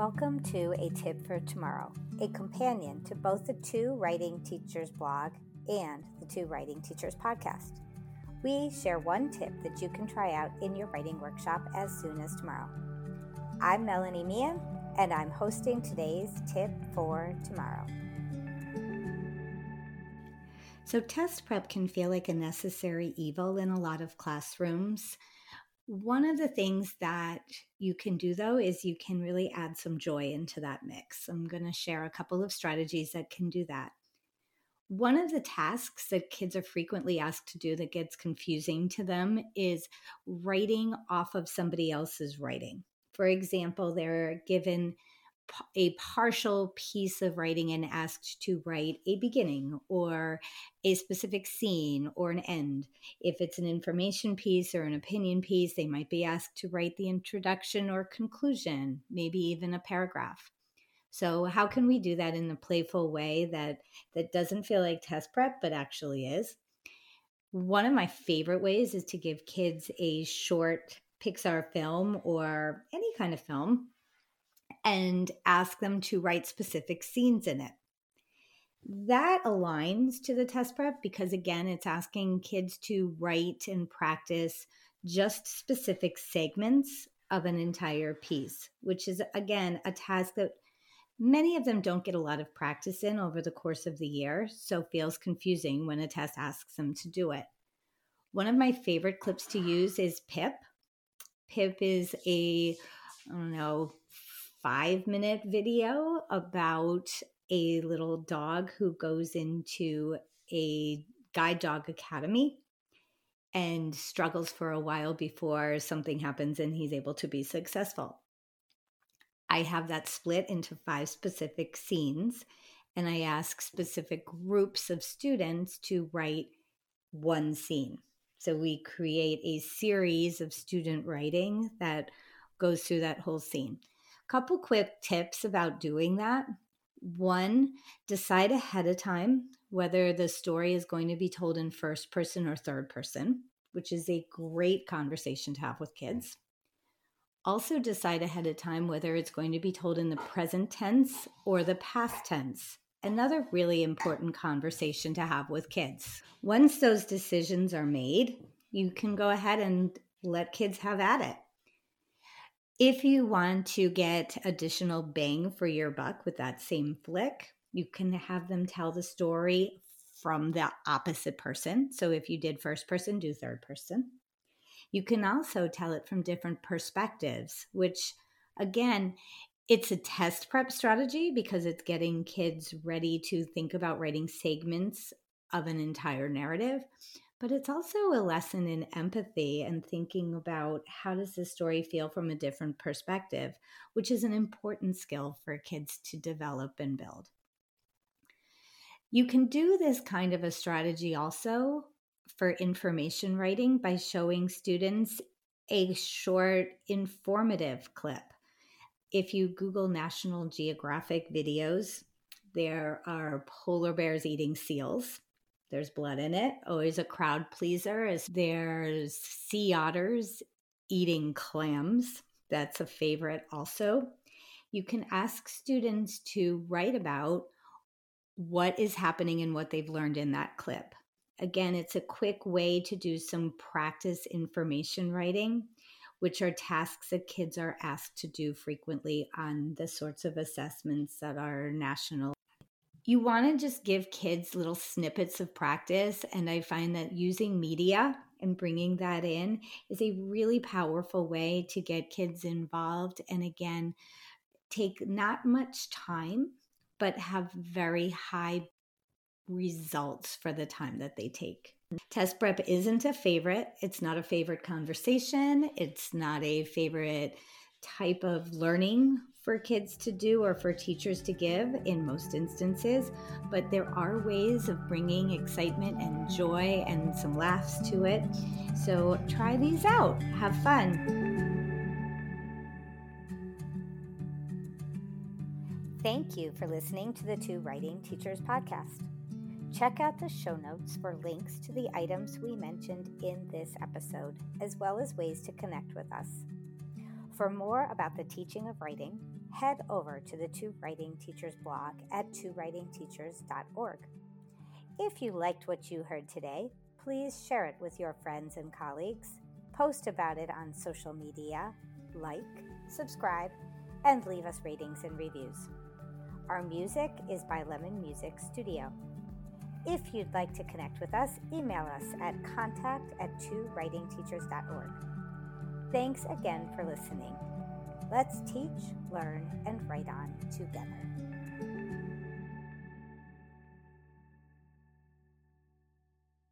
Welcome to A Tip for Tomorrow, a companion to both the Two Writing Teachers blog and the Two Writing Teachers podcast. We share one tip that you can try out in your writing workshop as soon as tomorrow. I'm Melanie Meehan, and I'm hosting today's tip for tomorrow. So, test prep can feel like a necessary evil in a lot of classrooms. One of the things that you can do though is you can really add some joy into that mix. I'm going to share a couple of strategies that can do that. One of the tasks that kids are frequently asked to do that gets confusing to them is writing off of somebody else's writing. For example, they're given a partial piece of writing and asked to write a beginning or a specific scene or an end. If it's an information piece or an opinion piece, they might be asked to write the introduction or conclusion, maybe even a paragraph. So how can we do that in a playful way that that doesn't feel like test prep but actually is? One of my favorite ways is to give kids a short Pixar film or any kind of film and ask them to write specific scenes in it. That aligns to the test prep because, again, it's asking kids to write and practice just specific segments of an entire piece, which is, again, a task that many of them don't get a lot of practice in over the course of the year, so feels confusing when a test asks them to do it. One of my favorite clips to use is Pip. Pip is a, I don't know, five minute video about a little dog who goes into a guide dog academy and struggles for a while before something happens and he's able to be successful. I have that split into five specific scenes and I ask specific groups of students to write one scene. So we create a series of student writing that goes through that whole scene. Couple quick tips about doing that. One, decide ahead of time whether the story is going to be told in first person or third person, which is a great conversation to have with kids. Also, decide ahead of time whether it's going to be told in the present tense or the past tense. Another really important conversation to have with kids. Once those decisions are made, you can go ahead and let kids have at it. If you want to get additional bang for your buck with that same flick, you can have them tell the story from the opposite person. So if you did first person, do third person. You can also tell it from different perspectives, which again, it's a test prep strategy because it's getting kids ready to think about writing segments of an entire narrative but it's also a lesson in empathy and thinking about how does this story feel from a different perspective which is an important skill for kids to develop and build. You can do this kind of a strategy also for information writing by showing students a short informative clip. If you google national geographic videos there are polar bears eating seals there's blood in it. Always a crowd pleaser. Is there's sea otters eating clams. That's a favorite also. You can ask students to write about what is happening and what they've learned in that clip. Again, it's a quick way to do some practice information writing, which are tasks that kids are asked to do frequently on the sorts of assessments that are national you want to just give kids little snippets of practice. And I find that using media and bringing that in is a really powerful way to get kids involved. And again, take not much time, but have very high results for the time that they take. Test prep isn't a favorite. It's not a favorite conversation. It's not a favorite type of learning for kids to do or for teachers to give in most instances, but there are ways of bringing excitement and joy and some laughs to it. So try these out, have fun. Thank you for listening to the Two Writing Teachers podcast. Check out the show notes for links to the items we mentioned in this episode, as well as ways to connect with us. For more about the teaching of writing, head over to the Two Writing Teachers blog at twowritingteachers.org. If you liked what you heard today, please share it with your friends and colleagues, post about it on social media, like, subscribe, and leave us ratings and reviews. Our music is by Lemon Music Studio. If you'd like to connect with us, email us at contact at twowritingteachers.org. Thanks again for listening. Let's teach, learn, and write on together.